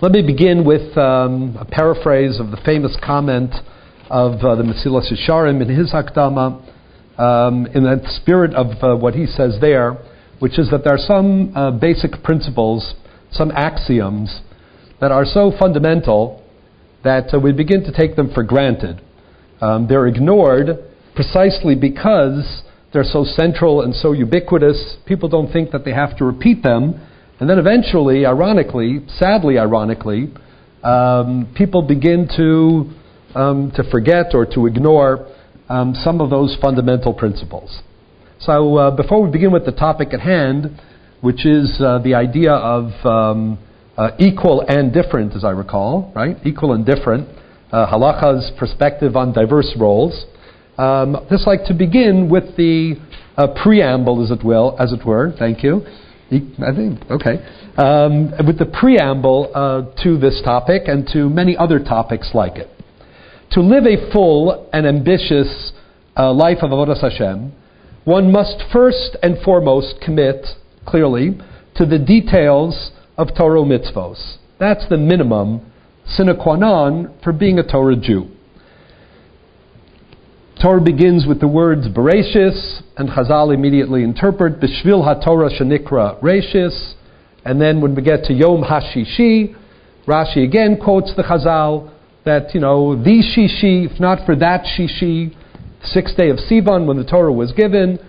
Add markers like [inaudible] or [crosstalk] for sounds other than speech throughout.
Let me begin with um, a paraphrase of the famous comment of uh, the Mesilas Yesharim in his Hakdama, um, in the spirit of uh, what he says there, which is that there are some uh, basic principles, some axioms that are so fundamental that uh, we begin to take them for granted. Um, they're ignored precisely because they're so central and so ubiquitous. People don't think that they have to repeat them. And then eventually, ironically, sadly ironically, um, people begin to, um, to forget or to ignore um, some of those fundamental principles. So, uh, before we begin with the topic at hand, which is uh, the idea of um, uh, equal and different, as I recall, right? Equal and different, uh, halacha's perspective on diverse roles. Um, just like to begin with the uh, preamble, as it will, as it were. Thank you. I think okay. Um, with the preamble uh, to this topic and to many other topics like it. To live a full and ambitious uh, life of avodas Hashem, one must first and foremost commit clearly to the details of Torah mitzvos. That's the minimum sine qua non for being a Torah Jew. Torah begins with the words Bereshis, and Chazal immediately interpret Bishvil HaTorah Shanikra Reshis, and then when we get to Yom HaShishi, Rashi again quotes the Chazal that, you know, the Shishi, if not for that Shishi, sixth day of Sivan when the Torah was given,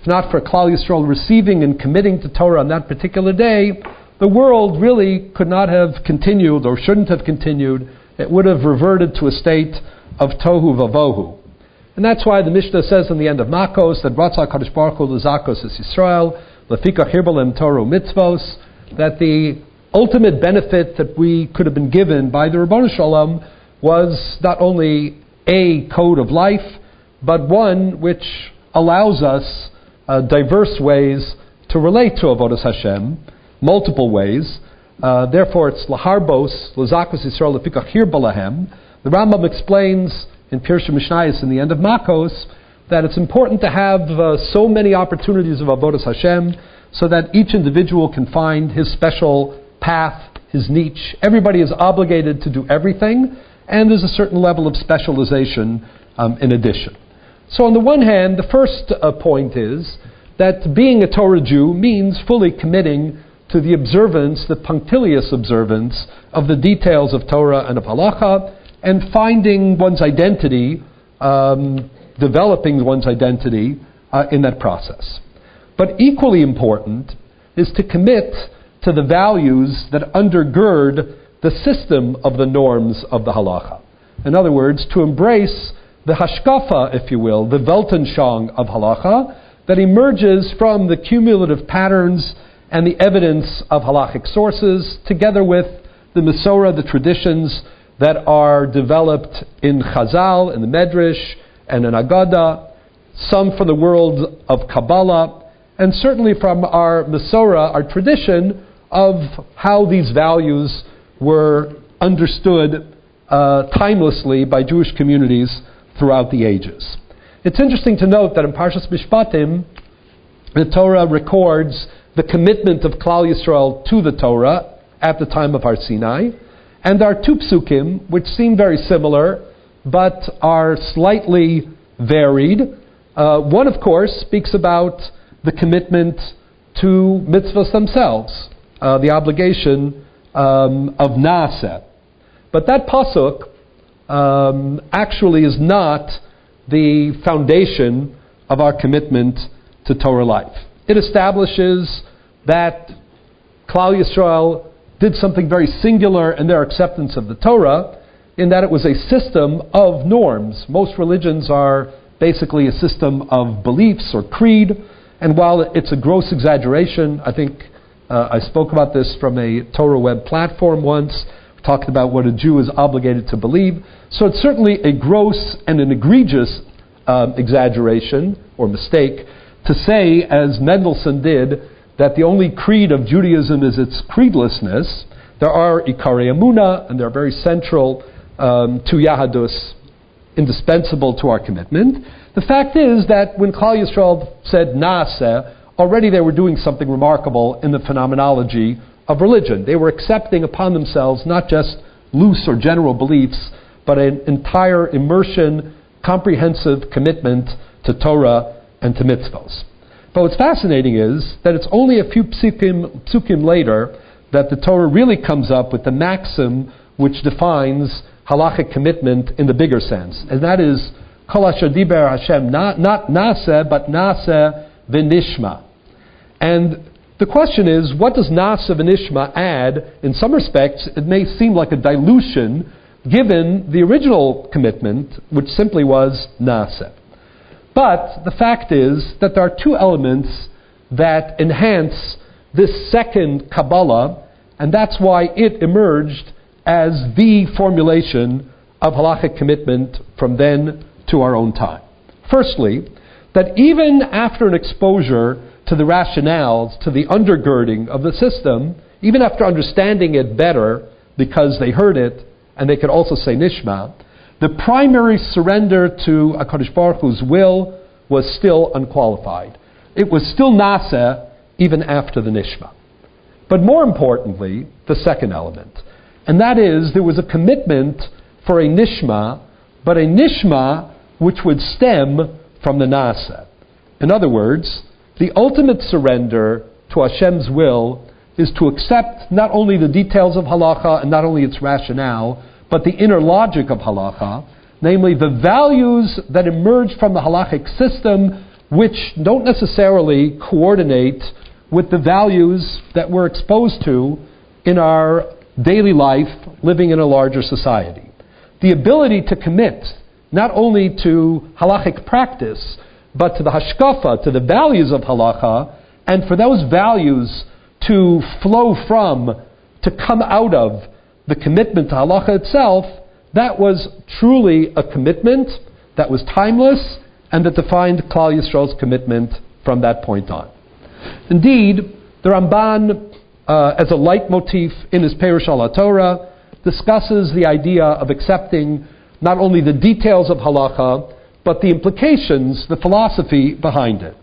if not for Klal Yisrael receiving and committing to Torah on that particular day, the world really could not have continued or shouldn't have continued. It would have reverted to a state of tohu vavohu. And that's why the Mishnah says in the end of Makos that Ratzah Kadosh Baruch Hu Lezakos is Yisrael, Lefika Hirbalem Torah Mitzvos, that the ultimate benefit that we could have been given by the Rabbanu Shalom was not only a code of life, but one which allows us uh, diverse ways to relate to Avodas Hashem, multiple ways. Uh, therefore, it's laharbos, lazakos Yisrael lefikach hir. The Rambam explains in Pirsha Mishnayos in the end of Makos that it's important to have uh, so many opportunities of Avodas Hashem so that each individual can find his special path, his niche. Everybody is obligated to do everything, and there's a certain level of specialization um, in addition. So, on the one hand, the first uh, point is that being a Torah Jew means fully committing to the observance, the punctilious observance of the details of Torah and of halacha, and finding one's identity, um, developing one's identity uh, in that process. But equally important is to commit to the values that undergird the system of the norms of the halacha. In other words, to embrace the hashkafa, if you will, the Weltanschauung of halacha that emerges from the cumulative patterns and the evidence of halachic sources, together with the Masorah, the traditions that are developed in Chazal, in the Medrash, and in Agada, some from the world of Kabbalah, and certainly from our Masorah, our tradition of how these values were understood uh, timelessly by Jewish communities throughout the ages. It's interesting to note that in Parshas Mishpatim, the Torah records the commitment of Klal Yisrael to the Torah at the time of Har Sinai, and there are two psukim which seem very similar but are slightly varied. Uh, one, of course, speaks about the commitment to mitzvahs themselves, uh, the obligation um, of naaseh. But that pasuk um, actually is not the foundation of our commitment to Torah life. It establishes that Klal Yisrael did something very singular in their acceptance of the Torah, in that it was a system of norms. Most religions are basically a system of beliefs or creed, and while it's a gross exaggeration, I think uh, I spoke about this from a TorahWeb platform once, talked about what a Jew is obligated to believe. So it's certainly a gross and an egregious um, exaggeration or mistake to say, as Mendelssohn did, that the only creed of Judaism is its creedlessness. There are Ikari Amuna, and they're very central um, to Yahadus, indispensable to our commitment. The fact is that when Klal Yisrael said Naaseh, already they were doing something remarkable in the phenomenology of religion. They were accepting upon themselves not just loose or general beliefs, but an entire immersion, comprehensive commitment to Torah and to mitzvos. But what's fascinating is that it's only a few psukim, psukim later that the Torah really comes up with the maxim which defines halachic commitment in the bigger sense, and that is Kol asher diber Hashem, not, not nase, but nase v'nishma. And the question is, what does nase v'nishma add? In some respects, it may seem like a dilution given the original commitment, which simply was nase. But the fact is that there are two elements that enhance this second Kabbalah, and that's why it emerged as the formulation of halachic commitment from then to our own time. Firstly, that even after an exposure to the rationales, to the undergirding of the system, even after understanding it better because they heard it and they could also say Nishma, the primary surrender to HaKadosh Baruch Hu's will was still unqualified. It was still Nasa even after the Nishma. But more importantly, the second element, and that is there was a commitment for a Nishma, but a Nishma which would stem from the Nasa. In other words, the ultimate surrender to Hashem's will is to accept not only the details of halacha and not only its rationale, but the inner logic of halacha, namely the values that emerge from the halachic system, which don't necessarily coordinate with the values that we're exposed to in our daily life living in a larger society. The ability to commit not only to halachic practice, but to the hashkafa, to the values of halacha, and for those values to flow from, to come out of the commitment to halacha itself, that was truly a commitment that was timeless and that defined Klal Yisrael's commitment from that point on. Indeed, the Ramban, uh, as a leitmotif in his Perush al Torah, discusses the idea of accepting not only the details of halacha, but the implications, the philosophy behind it.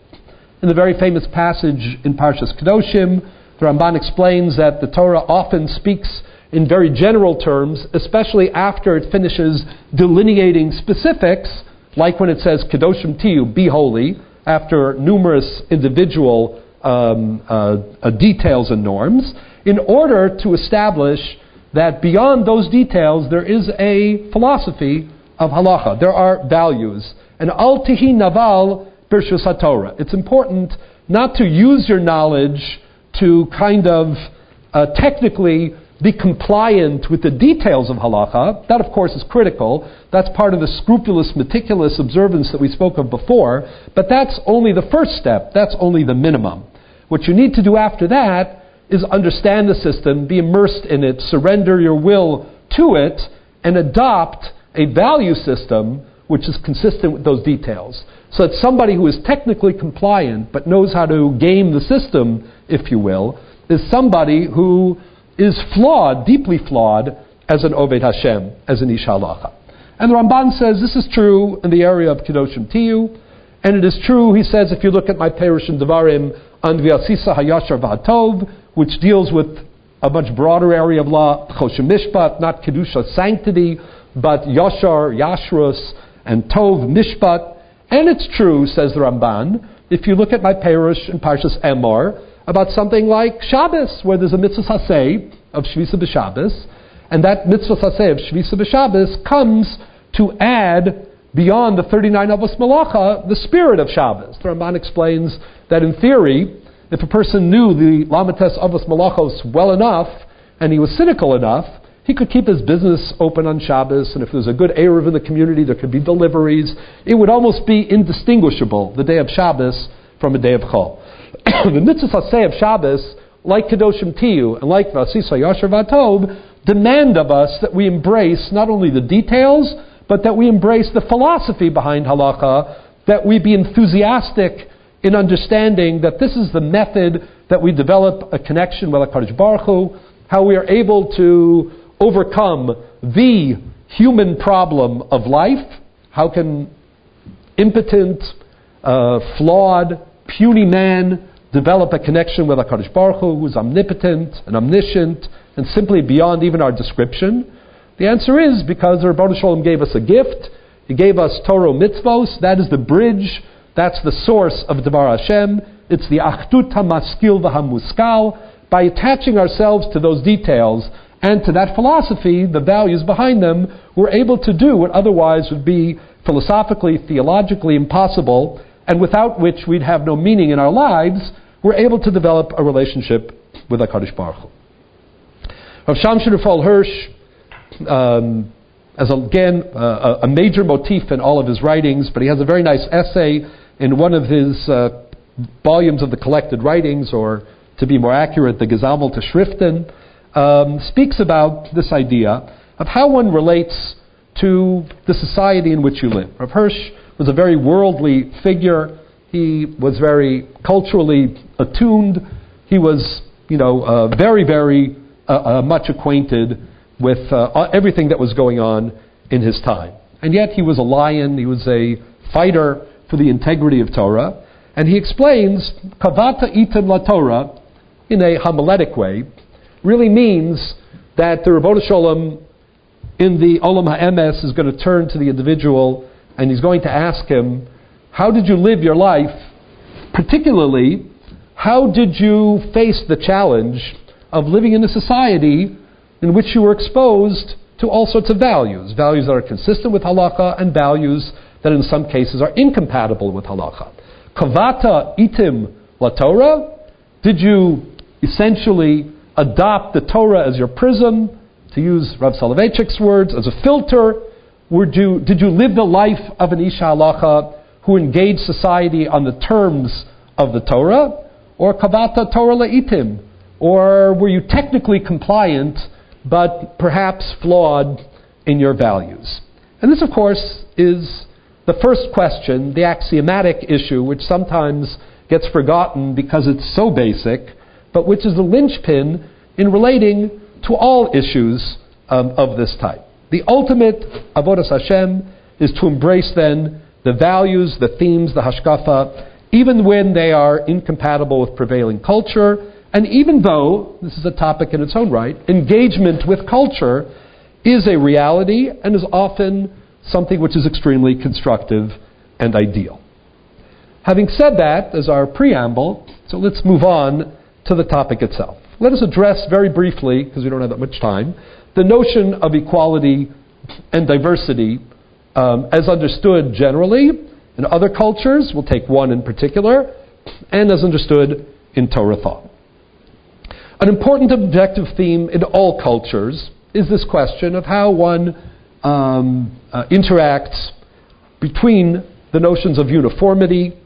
In the very famous passage in Parshas Kedoshim, the Ramban explains that the Torah often speaks in very general terms, especially after it finishes delineating specifics, like when it says Kedoshim Tiyu, be holy, after numerous individual um, uh, uh, details and norms, in order to establish that beyond those details there is a philosophy of halacha. There are values. And al tihi naval birshus Torah. It's important not to use your knowledge to kind of uh, technically be compliant with the details of halacha. That, of course, is critical. That's part of the scrupulous, meticulous observance that we spoke of before. But that's only the first step. That's only the minimum. What you need to do after that is understand the system, be immersed in it, surrender your will to it, and adopt a value system which is consistent with those details. So that somebody who is technically compliant but knows how to game the system, if you will, is somebody who is flawed, deeply flawed, as an Oved Hashem, as an Ish Halacha. And the Ramban says this is true in the area of Kedoshim Tiyu, and it is true, he says, if you look at my Perush and Devarim on Vyasisa Hayashar V'Hatov, which deals with a much broader area of law, Choshen Mishpat, not Kedusha sanctity, but Yashar, Yashrus, and Tov Mishpat. And it's true, says the Ramban, if you look at my Perush and Parshas Emor, about something like Shabbos, where there's a mitzvah saseh of Shvisa b'Shabbos, and that mitzvah saseh of Shvisa b'Shabbos comes to add beyond the 39 avos malacha the spirit of Shabbos. The Ramban explains that in theory, if a person knew the lamates avos malachos well enough, and he was cynical enough, he could keep his business open on Shabbos, and if there's a good Erev in the community, there could be deliveries. It would almost be indistinguishable, the day of Shabbos, from a day of Chol. [coughs] the mitzvah say of Shabbos, like Kedoshim Tiyu and like Vasisa Yasher Vatov, demand of us that we embrace not only the details, but that we embrace the philosophy behind halacha, that we be enthusiastic in understanding that this is the method that we develop a connection with Baruch Hu, how we are able to overcome the human problem of life. How can impotent, uh, flawed, puny man develop a connection with HaKadosh Baruch Hu, who's omnipotent and omniscient and simply beyond even our description? The answer is because the Rebbe Shalom gave us a gift. He gave us Torah mitzvos. That is the bridge. That's the source of Devar Hashem. It's the Achdut HaMaskil VaHamuskal. By attaching ourselves to those details and to that philosophy, the values behind them, we're able to do what otherwise would be philosophically, theologically impossible, and without which we'd have no meaning in our lives, we're able to develop a relationship with HaKadosh Baruch Hu. Rav Shamshon Raphael Hirsch, um, as again uh, a major motif in all of his writings, but he has a very nice essay in one of his uh, volumes of the collected writings, or to be more accurate, the Gesammelte Schriften, um, speaks about this idea of how one relates to the society in which you live. Rav Hirsch was a very worldly figure. He was very culturally attuned. He was, you know, uh, very, very uh, uh, much acquainted with uh, everything that was going on in his time. And yet he was a lion. He was a fighter for the integrity of Torah. And he explains, kavata itim la Torah, in a homiletic way, really means that the Rabboni Shalom in the Olam HaEmes is going to turn to the individual and he's going to ask him, How did you live your life? Particularly, how did you face the challenge of living in a society in which you were exposed to all sorts of values? Values that are consistent with halacha and values that in some cases are incompatible with halacha. Kavata itim la Torah? Did you essentially adopt the Torah as your prism? to use Rav Soloveitchik's words, as a filter, you, did you live the life of an Isha Halacha who engaged society on the terms of the Torah? Or Kavata Torah La'itim? Or were you technically compliant, but perhaps flawed in your values? And this, of course, is the first question, the axiomatic issue, which sometimes gets forgotten because it's so basic, but which is the linchpin in relating to all issues um, of this type. The ultimate avodas Hashem is to embrace then the values, the themes, the hashkafa, even when they are incompatible with prevailing culture, and even though this is a topic in its own right, engagement with culture is a reality and is often something which is extremely constructive and ideal. Having said that, as our preamble, so let's move on to the topic itself. Let us address very briefly, because we don't have that much time, the notion of equality and diversity um, as understood generally in other cultures. We'll take one in particular, and as understood in Torah thought. An important objective theme in all cultures is this question of how one um, uh, interacts between the notions of uniformity,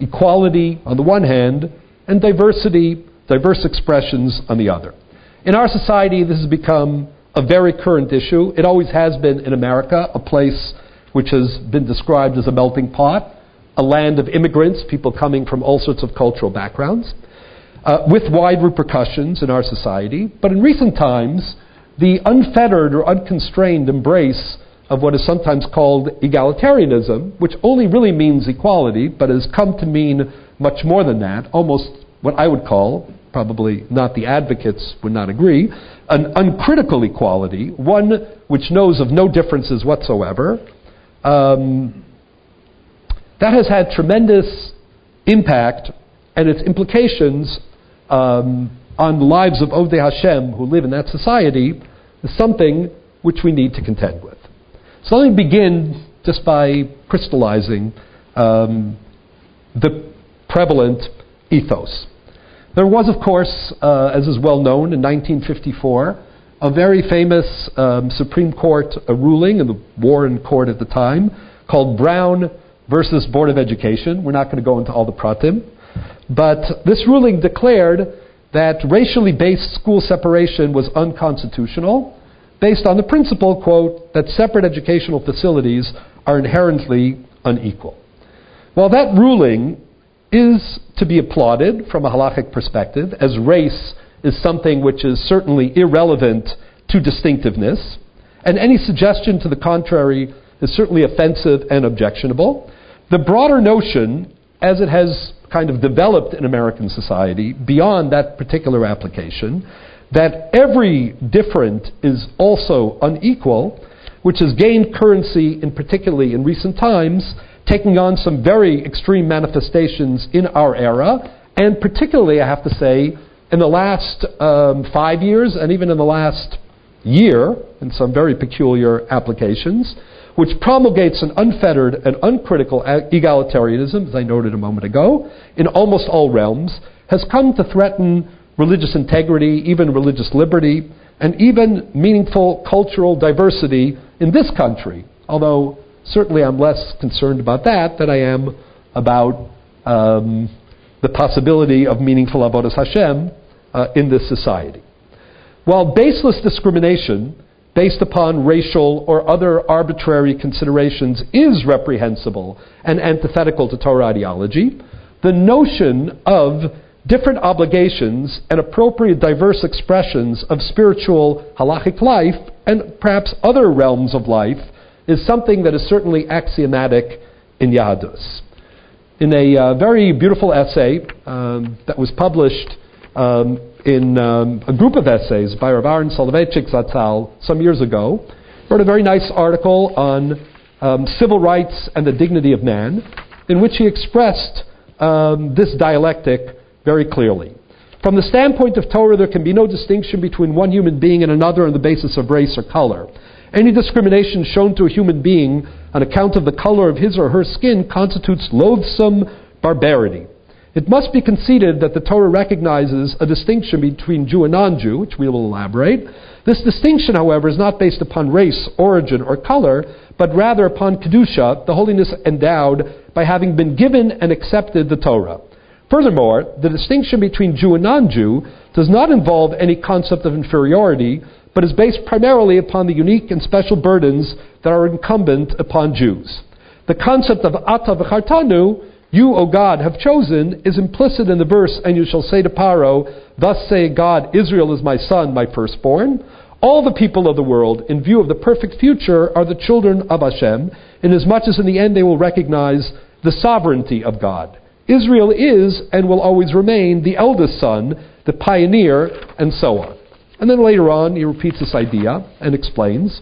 equality on the one hand, and diversity diverse expressions on the other. In our society, this has become a very current issue. It always has been in America, a place which has been described as a melting pot, a land of immigrants, people coming from all sorts of cultural backgrounds, uh, with wide repercussions in our society. But in recent times, the unfettered or unconstrained embrace of what is sometimes called egalitarianism, which only really means equality, but has come to mean much more than that, almost what I would call probably not the advocates would not agree, an uncritical equality, one which knows of no differences whatsoever. Um, that has had tremendous impact and its implications um, on the lives of Ovdei Hashem who live in that society is something which we need to contend with. So let me begin just by crystallizing um, the prevalent ethos. There was, of course, uh, as is well known, in 1954, a very famous um, Supreme Court uh, ruling in the Warren Court at the time called Brown versus Board of Education. We're not going to go into all the pratim. But this ruling declared that racially based school separation was unconstitutional based on the principle, quote, that separate educational facilities are inherently unequal. Well, that ruling is to be applauded from a halachic perspective, as race is something which is certainly irrelevant to distinctiveness, and any suggestion to the contrary is certainly offensive and objectionable. The broader notion as it has kind of developed in American society beyond that particular application, that every different is also unequal, which has gained currency, in particularly in recent times, taking on some very extreme manifestations in our era, and particularly, I have to say, in the last um, five years and even in the last year, in some very peculiar applications, which promulgates an unfettered and uncritical egalitarianism, as I noted a moment ago, in almost all realms, has come to threaten religious integrity, even religious liberty, and even meaningful cultural diversity in this country. Although certainly I'm less concerned about that than I am about um, the possibility of meaningful avodas Hashem uh, in this society. While baseless discrimination based upon racial or other arbitrary considerations is reprehensible and antithetical to Torah ideology, the notion of different obligations and appropriate diverse expressions of spiritual halachic life and perhaps other realms of life is something that is certainly axiomatic in Yahadus. In a uh, very beautiful essay um, that was published um, in um, a group of essays by Rav Aaron Soloveitchik Zatzal some years ago, wrote a very nice article on um, civil rights and the dignity of man, in which he expressed um, this dialectic very clearly. From the standpoint of Torah, there can be no distinction between one human being and another on the basis of race or color. Any discrimination shown to a human being on account of the color of his or her skin constitutes loathsome barbarity. It must be conceded that the Torah recognizes a distinction between Jew and non Jew, which we will elaborate. This distinction, however, is not based upon race, origin, or color, but rather upon Kedusha, the holiness endowed by having been given and accepted the Torah. Furthermore, the distinction between Jew and non Jew does not involve any concept of inferiority, but is based primarily upon the unique and special burdens that are incumbent upon Jews. The concept of Ata v'chartanu, you, O God, have chosen, is implicit in the verse, and you shall say to Paro, Thus say God, Israel is my son, my firstborn. All the people of the world, in view of the perfect future, are the children of Hashem, inasmuch as in the end they will recognize the sovereignty of God. Israel is and will always remain the eldest son, the pioneer, and so on. And then later on, he repeats this idea and explains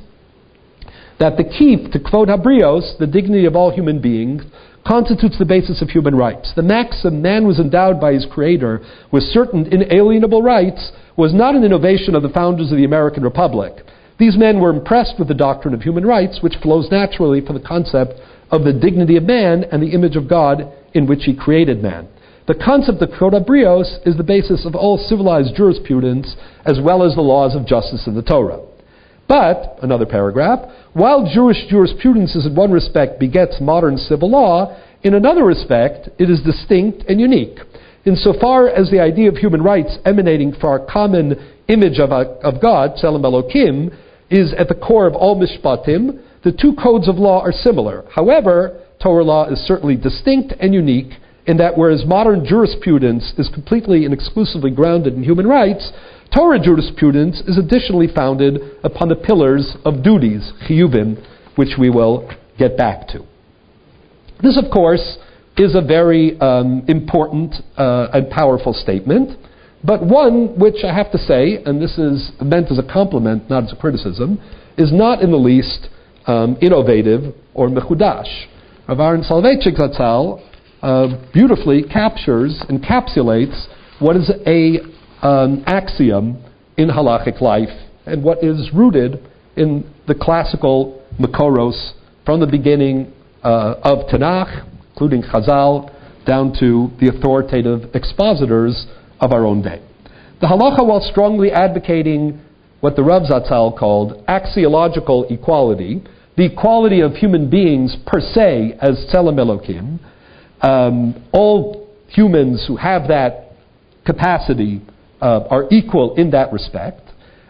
that the keep to quote habrios, the dignity of all human beings, constitutes the basis of human rights. The maxim man was endowed by his creator with certain inalienable rights was not an innovation of the founders of the American Republic. These men were impressed with the doctrine of human rights, which flows naturally from the concept of the dignity of man and the image of God in which he created man. The concept of Brios is the basis of all civilized jurisprudence as well as the laws of justice in the Torah. But, another paragraph, while Jewish jurisprudence is in one respect begets modern civil law, in another respect it is distinct and unique. Insofar as the idea of human rights emanating from our common image of, of God, Tselem Elokim, is at the core of all mishpatim, the two codes of law are similar. However, Torah law is certainly distinct and unique in that whereas modern jurisprudence is completely and exclusively grounded in human rights, Torah jurisprudence is additionally founded upon the pillars of duties, chiyuvim, which we will get back to. This, of course, is a very um, important uh, and powerful statement, but one which I have to say, and this is meant as a compliment, not as a criticism, is not in the least um, innovative or mechudash. Rav Aaron Soloveitchik Zatzal beautifully captures, encapsulates what is a um, axiom in halachic life and what is rooted in the classical Makoros from the beginning uh, of Tanakh, including Chazal, down to the authoritative expositors of our own day. The halacha, while strongly advocating what the Rav Zatzal called axiological equality, the equality of human beings per se as Tselem Elokim, um, all humans who have that capacity uh, are equal in that respect,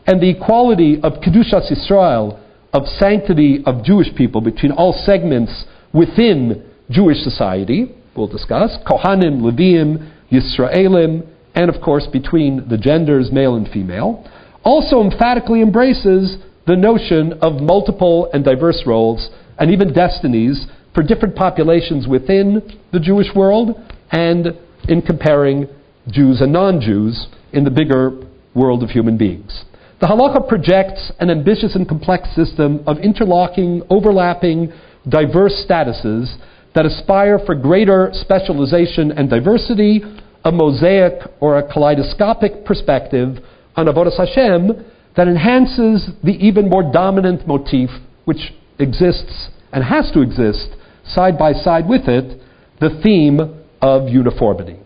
and the equality of Kedushas Israel, of sanctity of Jewish people between all segments within Jewish society, we'll discuss, Kohanim, Leviim, Yisraelim, and of course between the genders, male and female, also emphatically embraces the notion of multiple and diverse roles and even destinies for different populations within the Jewish world and in comparing Jews and non Jews in the bigger world of human beings. The halacha projects an ambitious and complex system of interlocking, overlapping, diverse statuses that aspire for greater specialization and diversity, a mosaic or a kaleidoscopic perspective on Avodas Hashem that enhances the even more dominant motif which exists and has to exist side by side with it, the theme of uniformity.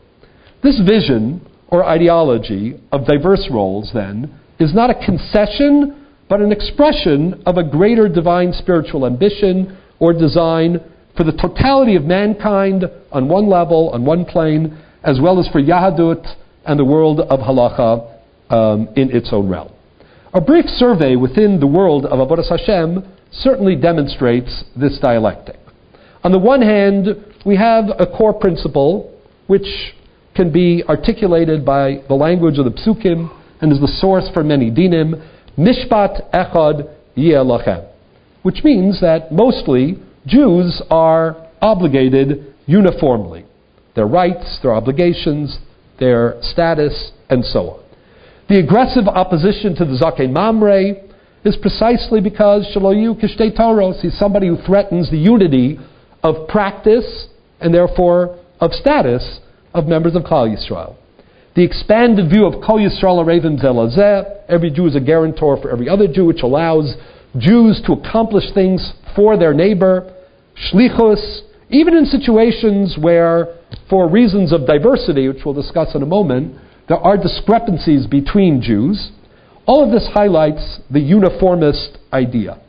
This vision or ideology of diverse roles, then, is not a concession, but an expression of a greater divine spiritual ambition or design for the totality of mankind on one level, on one plane, as well as for Yahadut and the world of halacha um, in its own realm. A brief survey within the world of Avodas Hashem certainly demonstrates this dialectic. On the one hand, we have a core principle which can be articulated by the language of the psukim and is the source for many dinim, mishpat echad lachem, which means that mostly Jews are obligated uniformly. Their rights, their obligations, their status, and so on. The aggressive opposition to the Zaken Mamre is precisely because Shaloyu Kishtei Toros, he's somebody who threatens the unity of practice and therefore of status of members of Klal Yisrael. The expanded view of Kol Yisrael Arevim Zelazeh, every Jew is a guarantor for every other Jew, which allows Jews to accomplish things for their neighbor, shlichus, even in situations where, for reasons of diversity, which we'll discuss in a moment, there are discrepancies between Jews. All of this highlights the uniformist idea.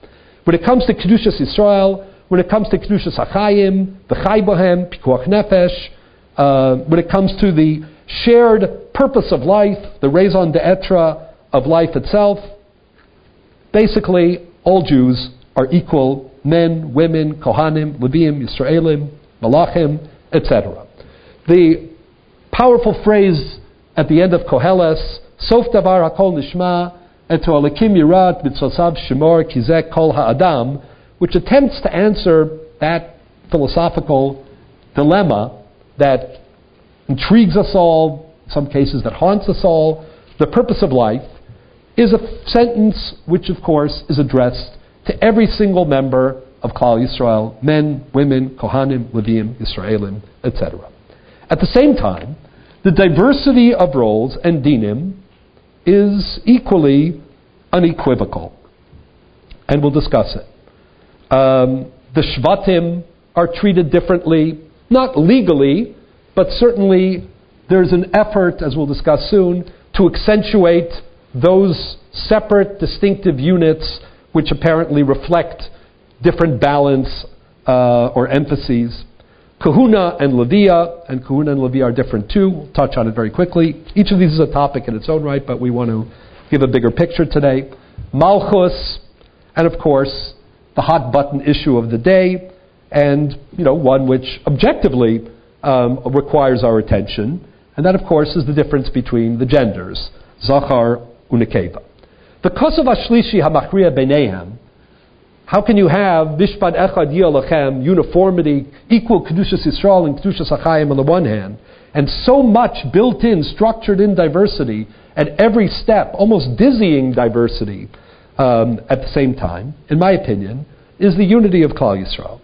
When it comes to Kedushas Yisrael, when it comes to Kedushas HaChayim, the Chai Bohem, Pikuach Nefesh, uh, when it comes to the shared purpose of life, the raison d'etre of life itself, basically all Jews are equal men, women, Kohanim, Levim, Yisraelim, Malachim, etc. The powerful phrase at the end of Koheles, Sof davar hakol nishma, et alikim yirat mitzvosav shemor kizek kol ha'adam, which attempts to answer that philosophical dilemma that intrigues us all, in some cases that haunts us all, the purpose of life, is a sentence which, of course, is addressed to every single member of Klal Yisrael, men, women, Kohanim, Levim, Yisraelim, etc. At the same time, the diversity of roles and dinim is equally unequivocal, and we'll discuss it. Um, the Shvatim are treated differently not legally, but certainly there's an effort, as we'll discuss soon, to accentuate those separate, distinctive units which apparently reflect different balance uh, or emphases. Kahuna and Levia, and Kahuna and Levia are different too. We'll touch on it very quickly. Each of these is a topic in its own right, but we want to give a bigger picture today. Malchus, and of course, the hot button issue of the day, and you know one which objectively um, requires our attention, and that of course is the difference between the genders, Zachar unikeva. The kosav ashlishi hamachriya beinehem. How can you have mishpat echad yalachem uniformity, equal kedushas Yisrael and kedushas Achayim on the one hand, and so much built-in, structured-in diversity at every step, almost dizzying diversity um, at the same time, in my opinion, is the unity of Klal Yisrael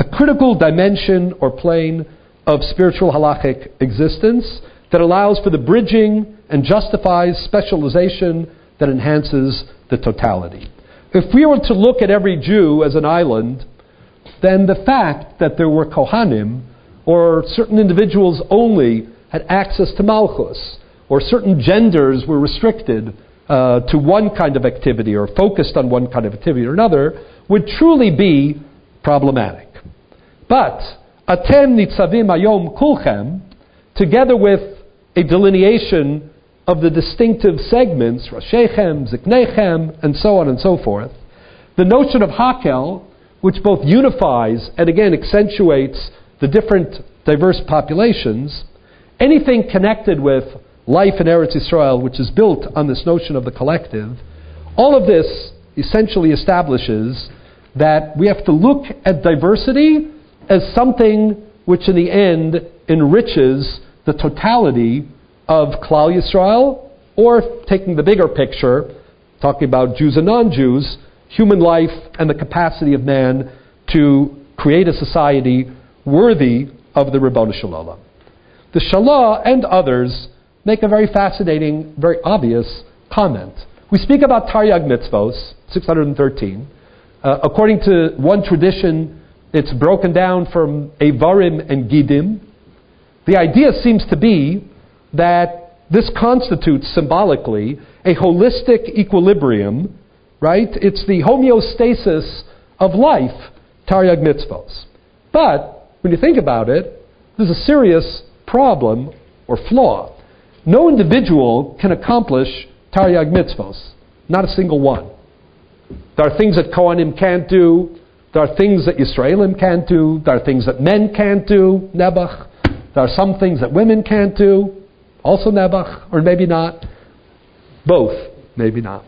a critical dimension or plane of spiritual halachic existence that allows for the bridging and justifies specialization that enhances the totality. If we were to look at every Jew as an island, then the fact that there were Kohanim, or certain individuals only had access to Malchus, or certain genders were restricted uh, to one kind of activity or focused on one kind of activity or another, would truly be problematic. But atem nitzavim ayom kulchem, together with a delineation of the distinctive segments, Rashechem, Ziknechem, and so on and so forth, the notion of Hakel, which both unifies and again accentuates the different diverse populations, anything connected with life in Eretz Israel, which is built on this notion of the collective, all of this essentially establishes that we have to look at diversity as something which in the end enriches the totality of Klal Yisrael, or taking the bigger picture, talking about Jews and non-Jews, human life and the capacity of man to create a society worthy of the Ribbon Shalom. The Shalah and others make a very fascinating, very obvious comment. We speak about Taryag mitzvos, 613. Uh, according to one tradition, it's broken down from Avarim and Gidim. The idea seems to be that this constitutes symbolically a holistic equilibrium, right? It's the homeostasis of life, Taryag mitzvos. But when you think about it, there's a serious problem or flaw. No individual can accomplish Taryag mitzvos, not a single one. There are things that Kohanim can't do. There are things that Yisraelim can't do. There are things that men can't do, Nebuch. There are some things that women can't do, also Nebuch, or maybe not. Both, maybe not.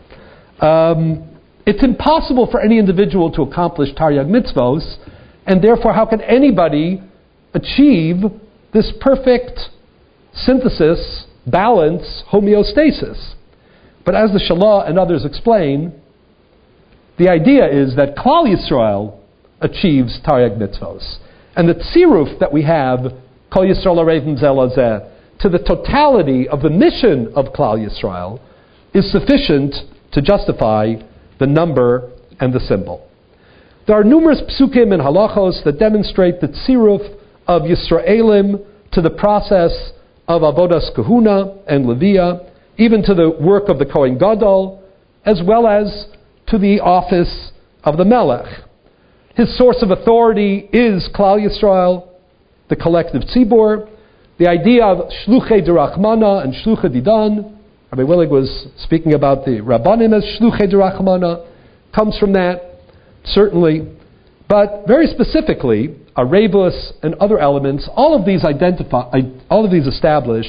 Um, it's impossible for any individual to accomplish Taryag mitzvos, and therefore, how can anybody achieve this perfect synthesis, balance, homeostasis? But as the Shalah and others explain, the idea is that Klal Yisrael achieves Taryag mitzvos. And the tziruf that we have, Kol Yisrael Arevim Zelazeh, to the totality of the mission of Klal Yisrael, is sufficient to justify the number and the symbol. There are numerous psukim and halachos that demonstrate the tziruf of Yisraelim to the process of avodas kahuna and levia, even to the work of the Kohen Gadol, as well as to the office of the Melech. His source of authority is Klal Yisrael, the collective tzibur. The idea of shluchei derachmana and shluchei didan, Rabbi Willig was speaking about the rabbanim as shluchei derachmana, comes from that, certainly. But very specifically, a rebus and other elements, all of these identify, all of these establish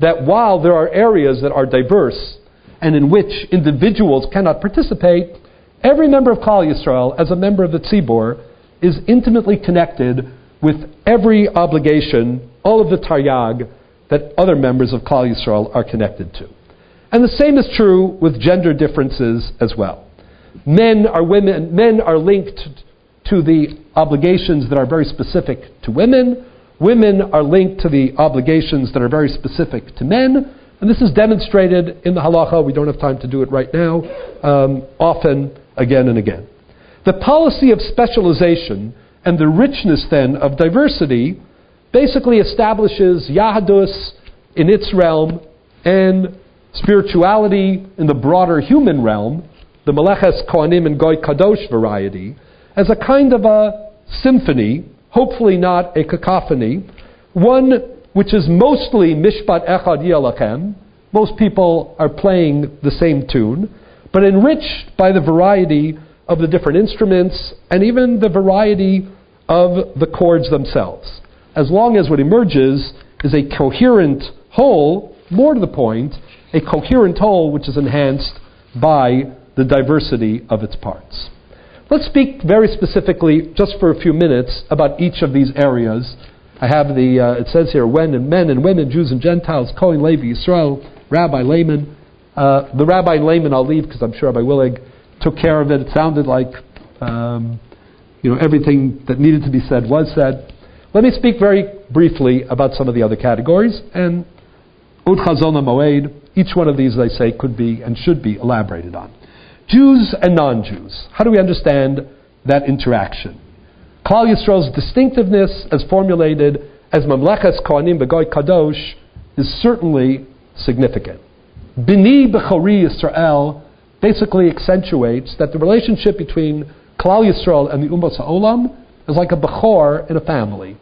that while there are areas that are diverse and in which individuals cannot participate, every member of Klal Yisrael, as a member of the Tzibor, is intimately connected with every obligation, all of the taryag that other members of Klal Yisrael are connected to. And the same is true with gender differences as well. Men are women, men are linked to the obligations that are very specific to women. Women are linked to the obligations that are very specific to men. And this is demonstrated in the halacha. We don't have time to do it right now. Um, often, again and again. The policy of specialization and the richness then of diversity basically establishes Yahadus in its realm and spirituality in the broader human realm, the Meleches Kohanim and Goy Kadosh variety, as a kind of a symphony, hopefully not a cacophony, one which is mostly Mishpat Echad Yelachem. Most people are playing the same tune, but enriched by the variety of the different instruments and even the variety of the chords themselves. As long as what emerges is a coherent whole, more to the point, a coherent whole which is enhanced by the diversity of its parts. Let's speak very specifically, just for a few minutes, about each of these areas. I have the, uh, it says here, when and men and women, Jews and Gentiles, Kohen, Levi, Israel, Rabbi, layman. Uh, the Rabbi and layman I'll leave because I'm sure Rabbi Willig took care of it. It sounded like um, you know, everything that needed to be said was said. Let me speak very briefly about some of the other categories, and Ud Chazon Moed, each one of these, they say, could be and should be elaborated on. Jews and non Jews. How do we understand that interaction? Klal Yisrael's distinctiveness, as formulated as Mamleches Kohanim Begoy Kadosh, is certainly significant. Bini Bechori Yisrael basically accentuates that the relationship between Klal Yisrael and the Ummah Ha'olam is like a Bechor in a family.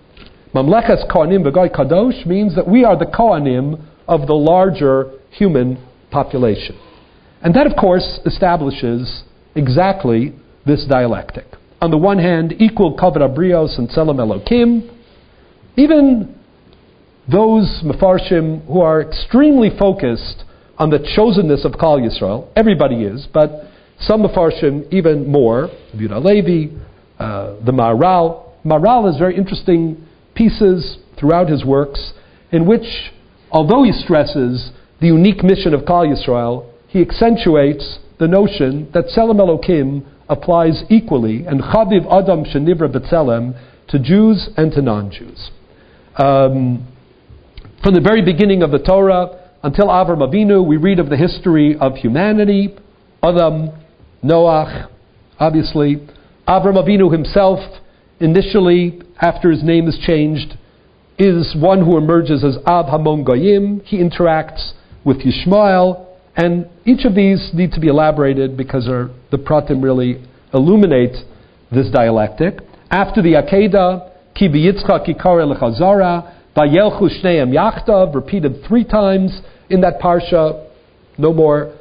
Mamleches Kohanim Begoy Kadosh means that we are the Kohanim of the larger human population. And that, of course, establishes exactly this dialectic. On the one hand, equal kavod abrios and tzelem elokim, even those mefarshim who are extremely focused on the chosenness of Klal Yisrael, everybody is, but some mefarshim even more, Yehuda Levi, uh, the Maharal, Maral has very interesting pieces throughout his works in which, although he stresses the unique mission of Klal Yisrael, he accentuates the notion that Tselem Elokim applies equally, and Chaviv Adam Shenivra B'Tselem, to Jews and to non-Jews. Um, from the very beginning of the Torah until Avram Avinu, we read of the history of humanity, Adam, Noach, obviously. Avram Avinu himself, initially, after his name is changed, is one who emerges as Ab Hamon Goyim. He interacts with Yishmael, and each of these need to be elaborated because the pratim really illuminate this dialectic. After the Akedah, Ki Yitzchak Ikare Lechazara, Vayelchu Shneim Yachtav, repeated three times in that parsha, no more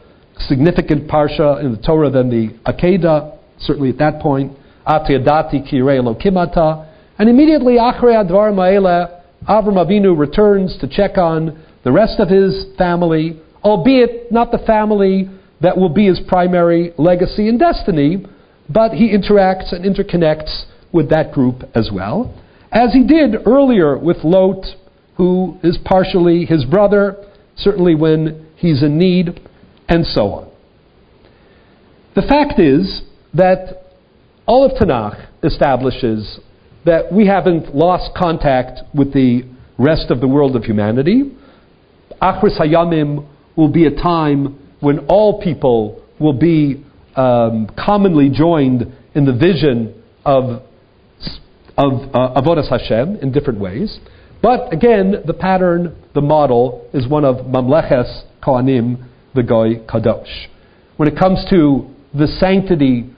significant parsha in the Torah than the Akedah, certainly at that point. Atiyadati Kirei Elokimata. And immediately, Achrei Advar Ma'ela, Avram Avinu returns to check on the rest of his family, albeit not the family that will be his primary legacy and destiny, but he interacts and interconnects with that group as well, as he did earlier with Lot, who is partially his brother, certainly when he's in need, and so on. The fact is that all of Tanakh establishes that we haven't lost contact with the rest of the world of humanity. Achris Hayamim will be a time when all people will be um, commonly joined in the vision of, of uh, Avodas Hashem in different ways. But again, the pattern, the model, is one of Mamleches Kohanim, the Goy Kadosh. When it comes to the sanctity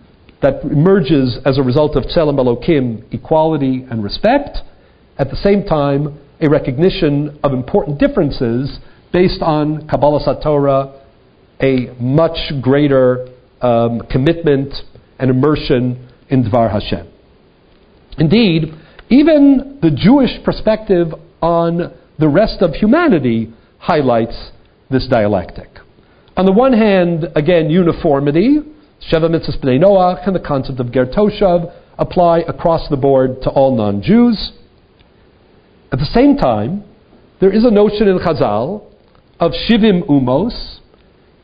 that emerges as a result of Tselem Elokim, equality and respect, at the same time, a recognition of important differences based on Kabbalah Satorah, a much greater um, commitment and immersion in Dvar Hashem. Indeed, even the Jewish perspective on the rest of humanity highlights this dialectic. On the one hand, again, uniformity, Sheva Mitzvahs B'nai Noach, and the concept of Ger Toshav apply across the board to all non-Jews. At the same time, there is a notion in Chazal of Shivim Umos,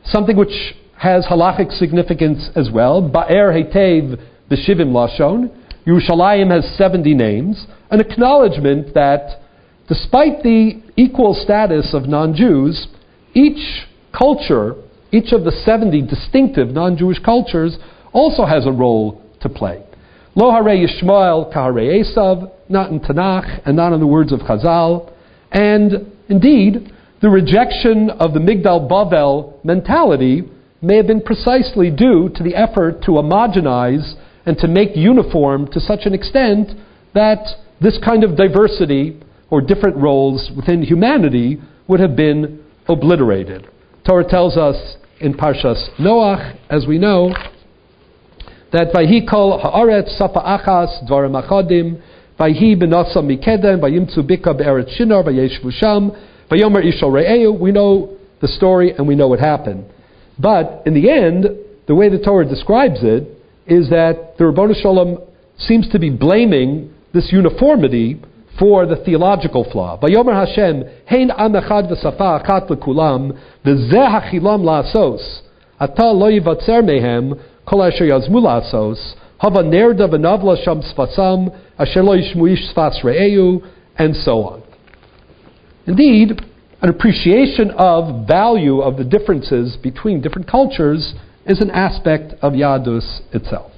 something which has halachic significance as well. Ba'er Hetev B'Shivim Lashon. Yerushalayim has 70 names. An acknowledgement that despite the equal status of non-Jews, each culture, each of the 70 distinctive non-Jewish cultures, also has a role to play. Lo hare Yishmael kahare Esav, not in Tanakh and not in the words of Chazal. And indeed, the rejection of the Migdal Bavel mentality may have been precisely due to the effort to homogenize and to make uniform to such an extent that this kind of diversity or different roles within humanity would have been obliterated. Torah tells us in Parshas Noach, as we know, that Vayhi kol haaretz safa achas dvarim achadim, Vayhi benasa mikedem, Vayimtzu bika be'eretz shinar, Vayeshvu sham, Vayomer Ishal Re'eu, we know the story and we know what happened. But in the end, the way the Torah describes it is that the Rabbanu Shalom seems to be blaming this uniformity for the theological flaw. Vayomer Hashem, Hein am echad v'safa achat l'kulam, v'zeh hachilam la'asos, ata lo yivatzer mehem, kol asher yazmu la'asos, hava nerda v'navla sham sfasam, asher lo yishmu ish sfas re'eu, and so on. Indeed, an appreciation of value of the differences between different cultures is an aspect of Yadus itself.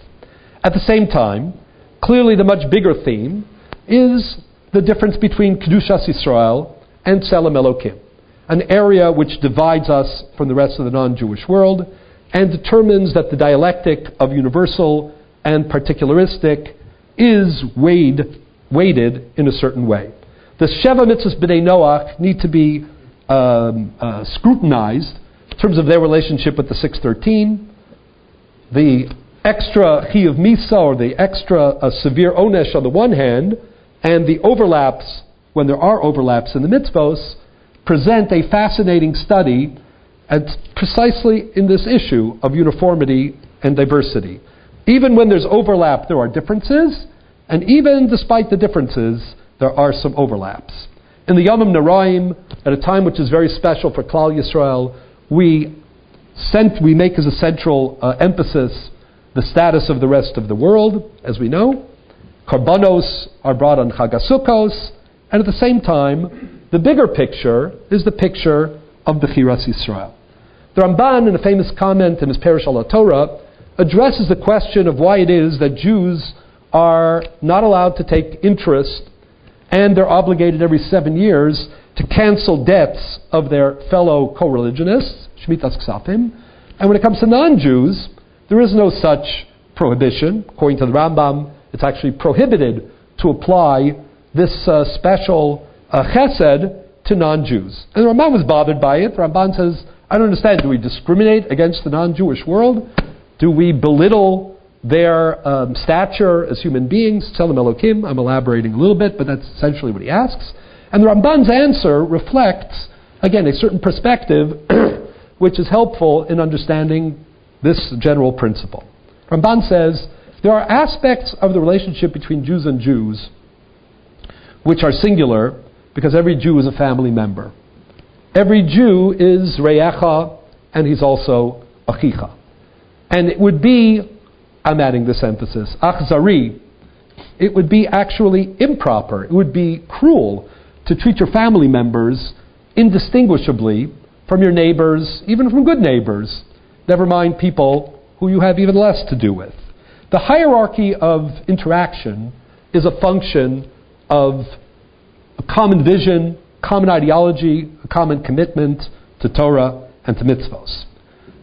At the same time, clearly the much bigger theme is the difference between Kedushas Yisrael and Tselem Elokim, an area which divides us from the rest of the non-Jewish world and determines that the dialectic of universal and particularistic is weighed, weighted in a certain way. The Sheva Mitzvahs B'nai Noach need to be um, uh, scrutinized in terms of their relationship with the 613. The extra Chiyuv Misa, or the extra uh, severe Onesh on the one hand, and the overlaps, when there are overlaps in the mitzvos, present a fascinating study at precisely in this issue of uniformity and diversity. Even when there's overlap, there are differences, And even despite the differences, there are some overlaps. In the Yomim Noraim, at a time which is very special for Klal Yisrael, we, cent- we make as a central uh, emphasis the status of the rest of the world, as we know. Karbanos are brought on Chagasukos, and at the same time, the bigger picture is the picture of the Bechiras Yisrael. The Ramban, in a famous comment in his Parish al Torah, addresses the question of why it is that Jews are not allowed to take interest and they're obligated every seven years to cancel debts of their fellow co religionists, Shmitas Ksafim. And when it comes to non Jews, there is no such prohibition. According to the Rambam, it's actually prohibited to apply this uh, special uh, chesed to non Jews. And the Ramban was bothered by it. The Ramban says, I don't understand. Do we discriminate against the non Jewish world? Do we belittle their um, stature as human beings? Tzelem Elokim. I'm elaborating a little bit, but that's essentially what he asks. And the Ramban's answer reflects, again, a certain perspective [clears throat] which is helpful in understanding this general principle. Ramban says there are aspects of the relationship between Jews and Jews which are singular because every Jew is a family member. Every Jew is Reyecha and he's also Achicha. And it would be, I'm adding this emphasis, Achzari, it would be actually improper, it would be cruel to treat your family members indistinguishably from your neighbors, even from good neighbors, never mind people who you have even less to do with. The hierarchy of interaction is a function of a common vision, common ideology, a common commitment to Torah and to mitzvos.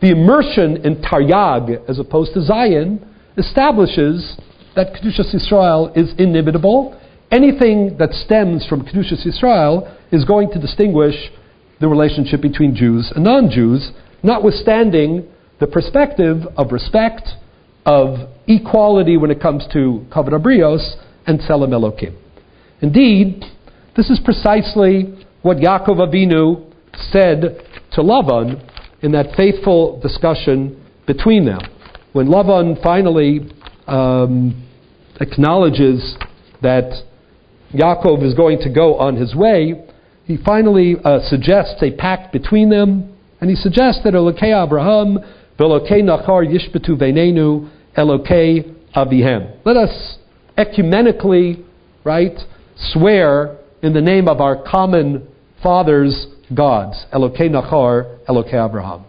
The immersion in Taryag as opposed to Zayin establishes that Kedushas Yisrael is inimitable. Anything that stems from Kedushas Yisrael is going to distinguish the relationship between Jews and non Jews, notwithstanding the perspective of respect, of equality when it comes to Kavod HaBrios and Tzelem Elokim. Indeed, this is precisely what Yaakov Avinu said to Lavan in that faithful discussion between them. When Lavan finally um, acknowledges that Yaakov is going to go on his way, he finally uh, suggests a pact between them, and he suggests that Elokei Abraham, Velokei Nachor Yishbetu Veinenu, Elokei Avihem. Let us ecumenically, right, swear in the name of our common fathers' gods, Elokei Nachor, Elokei Abraham.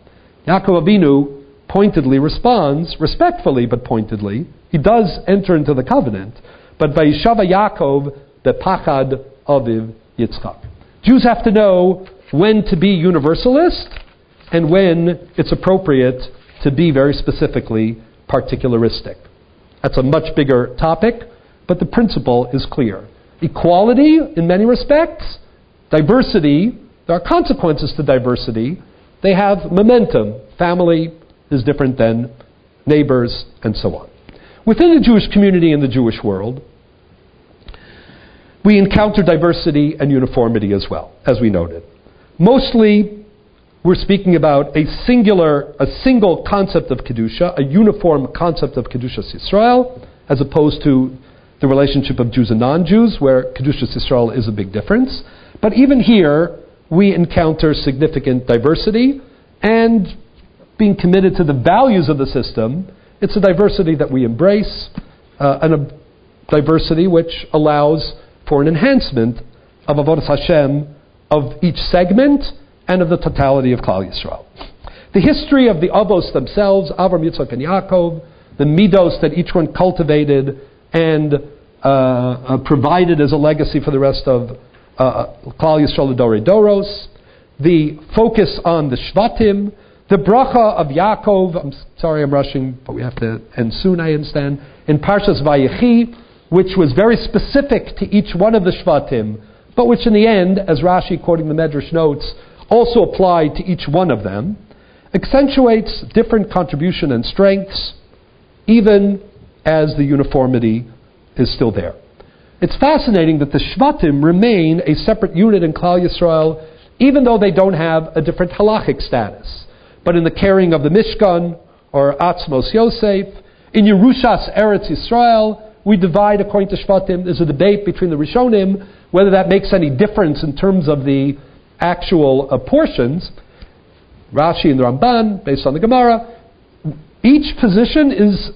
Yaakov Avinu pointedly responds, respectfully but pointedly. He does enter into the covenant, but Vayishava Yaakov bepachad aviv Yitzchak. Jews have to know when to be universalist and when it's appropriate to be very specifically particularistic. That's a much bigger topic, but the principle is clear. Equality in many respects, diversity, there are consequences to diversity. They have momentum. Family is different than neighbors, and so on. Within the Jewish community and the Jewish world, we encounter diversity and uniformity as well, as we noted. Mostly, we're speaking about a singular, a single concept of Kedusha, a uniform concept of Kedushas Yisrael, as opposed to the relationship of Jews and non Jews, where Kedushas Yisrael is a big difference. But even here, we encounter significant diversity, and being committed to the values of the system, it's a diversity that we embrace, uh, and a diversity which allows for an enhancement of Avodah Hashem of each segment and of the totality of Klal Yisrael. The history of the Avos themselves, Avram, Yitzchak, and Yaakov, the midos that each one cultivated and uh, uh, provided as a legacy for the rest of uh, Klal Yisrael Dore Doros, the focus on the Shvatim, the bracha of Yaakov. I'm sorry, I'm rushing, but we have to end soon. I understand in Parshas Vayechi, which was very specific to each one of the Shvatim, but which in the end, as Rashi, quoting the Medrash notes, also applied to each one of them, accentuates different contribution and strengths, even as the uniformity is still there. It's fascinating that the Shvatim remain a separate unit in Klal Yisrael, even though they don't have a different halachic status. But in the carrying of the Mishkan or Atzmos Yosef, in Yerushas Eretz Yisrael, we divide according to Shvatim. There's a debate between the Rishonim whether that makes any difference in terms of the actual uh, portions. Rashi and the Ramban, based on the Gemara, each position is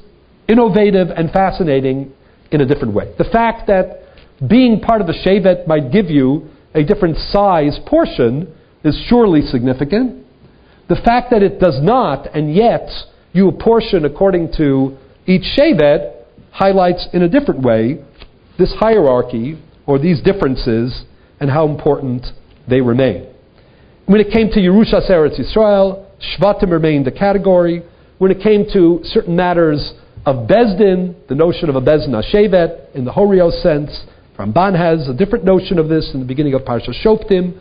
innovative and fascinating in a different way. The fact that being part of the Shevet might give you a different size portion is surely significant. The fact that it does not, and yet you apportion according to each Shevet, highlights in a different way this hierarchy or these differences and how important they remain. When it came to Yerushas Eretz Yisrael, Shvatim remained a category. When it came to certain matters of Beis Din, the notion of a Beis Din Hashevet in the Horayos sense, Ramban has a different notion of this in the beginning of Parsha Shoftim.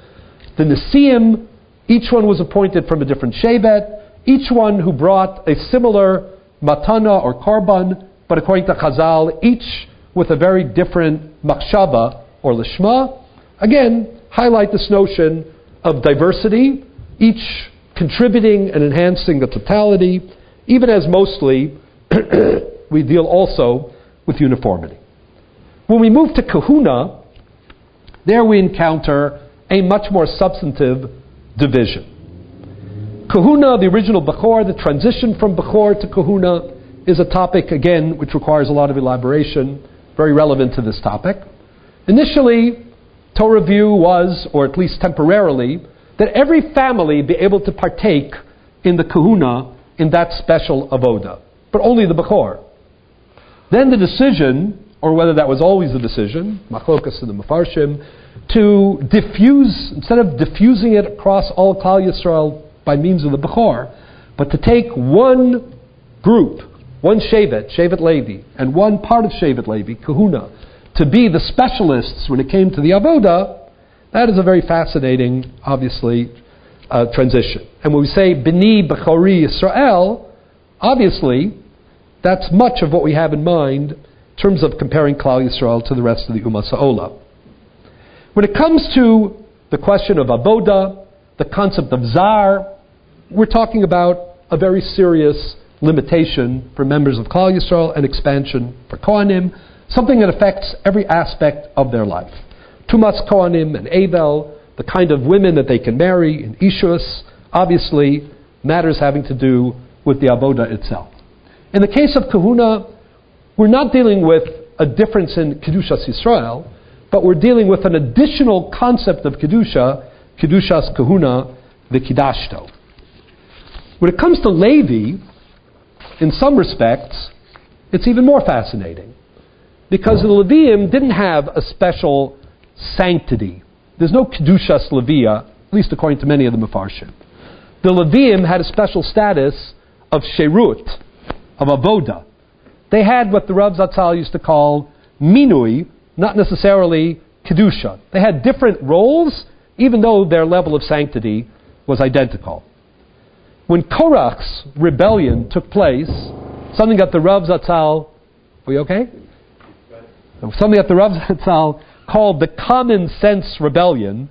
The Nesiim, each one was appointed from a different Shevet, each one who brought a similar matana or korban, but according to Chazal, each with a very different machshava or lishma. Again, highlight this notion of diversity, each contributing and enhancing the totality, even as mostly [clears throat] we deal also with uniformity. When we move to kehuna, there we encounter a much more substantive division. Kehuna, the original Bechor, the transition from Bechor to Kehuna, is a topic, again, which requires a lot of elaboration, very relevant to this topic. Initially, Torah view was, or at least temporarily, that every family be able to partake in the kehuna in that special avoda, but only the Bechor. Then the decision, or whether that was always the decision, machlokas and the mefarshim, to diffuse, instead of diffusing it across all Klal Yisrael by means of the Bechor, but to take one group, one Shevet, Shevet Levi, and one part of Shevet Levi, Kehuna, to be the specialists when it came to the Avoda, that is a very fascinating, obviously, uh, transition. And when we say Bini Bechori Israel, obviously, that's much of what we have in mind in terms of comparing Klal Yisrael to the rest of the Ummah Sa'ola. When it comes to the question of Avoda, the concept of Zar, we're talking about a very serious limitation for members of Klal Yisrael and expansion for Kohanim, something that affects every aspect of their life. Tumas Kohanim and Abel, the kind of women that they can marry in Ishus, obviously matters having to do with the Avoda itself. In the case of Kehuna, we're not dealing with a difference in Kedushas Yisrael, but we're dealing with an additional concept of Kedusha, Kedushas Kehuna, the Kidashto. When it comes to Levi, in some respects, it's even more fascinating. Because the Leviim didn't have a special sanctity. There's no Kedushas Levia, at least according to many of the Mefarshim. The Leviim had a special status of Sherut, of Avoda. They had what the Rav Zatzal used to call Minui, not necessarily Kedusha. They had different roles, even though their level of sanctity was identical. When Korach's rebellion took place, something that the Rav Zatzal, are you okay? Something that the Rav Zatzal called the common sense rebellion,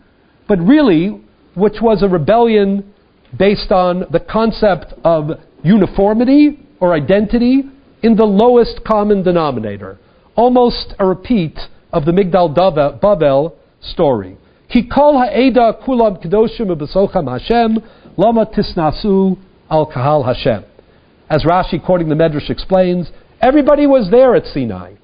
but really, which was a rebellion based on the concept of uniformity or identity in the lowest common denominator, almost a repeat of the Migdal Bavel story. Ki ha'eda kulam kedoshim u'besocham Hashem Lama tisnasu al kahal Hashem. As Rashi, quoting the Medrash, explains, everybody was there at Sinai.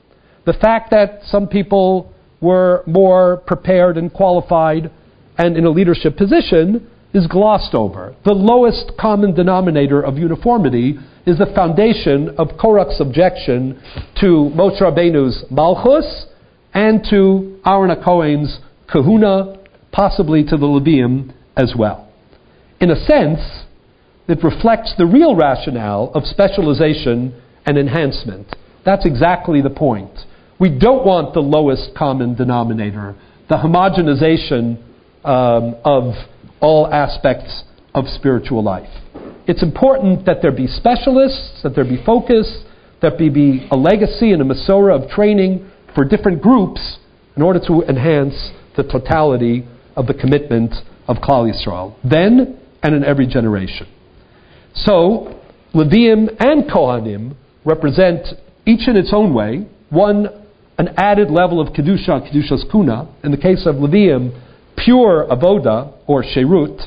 The fact that some people were more prepared and qualified and in a leadership position is glossed over. The lowest common denominator of uniformity is the foundation of Korach's objection to Moshe Rabbeinu's Malchus and to Aaron Cohen's Kehuna, possibly to the Leviim as well in a sense, it reflects the real rationale of specialization and enhancement. That's exactly the point. We don't want the lowest common denominator, the homogenization um, of all aspects of spiritual life. It's important that there be specialists, that there be focus, that there be a legacy and a Masorah of training for different groups in order to enhance the totality of the commitment of Klal Yisrael. Then and in every generation. So, Leviim and Kohanim represent each in its own way one, an added level of Kedusha, Kedushas Kehuna. In the case of Leviim, pure Avoda, or Sherut,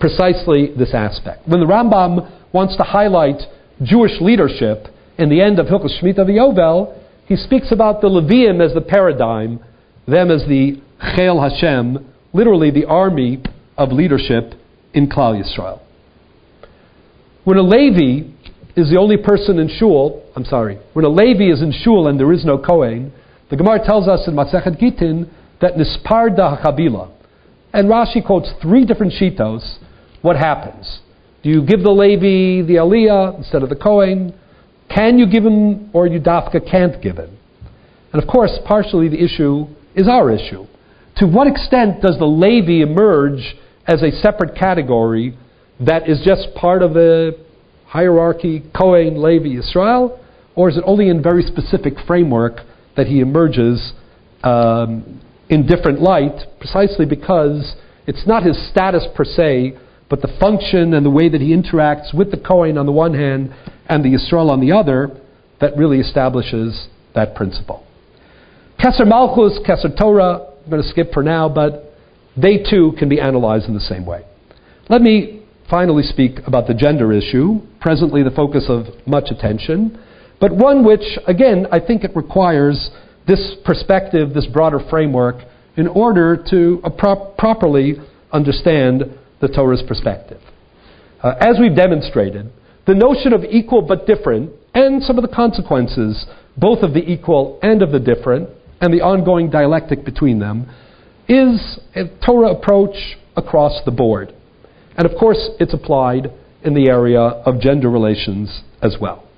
precisely this aspect. When the Rambam wants to highlight Jewish leadership in the end of Hilchos Shemitah V'Yovel, he speaks about the Leviim as the paradigm, them as the Chel Hashem, literally the army of leadership in Klal Yisrael. When a Levi is the only person in shul, I'm sorry, when a Levi is in shul and there is no Kohen, the Gemara tells us in Masechet Gittin that Nisparda HaChabila, and Rashi quotes three different shitos, what happens? Do you give the Levi the Aliyah instead of the Kohen? Can you give him or you dafka can't give him? And of course, partially the issue is our issue. To what extent does the Levi emerge as a separate category that is just part of a hierarchy, Kohen, Levi, Israel, or is it only in very specific framework that he emerges um, in different light, precisely because it's not his status per se, but the function and the way that he interacts with the Kohen on the one hand and the Yisrael on the other that really establishes that principle. Keser Malchus, Keser Torah, I'm going to skip for now, but they too can be analyzed in the same way. Let me finally speak about the gender issue, presently the focus of much attention, but one which, again, I think it requires this perspective, this broader framework, in order to pro- properly understand the Torah's perspective. Uh, as we've demonstrated, the notion of equal but different, and some of the consequences, both of the equal and of the different, and the ongoing dialectic between them, is a Torah approach across the board. And of course, it's applied in the area of gender relations as well.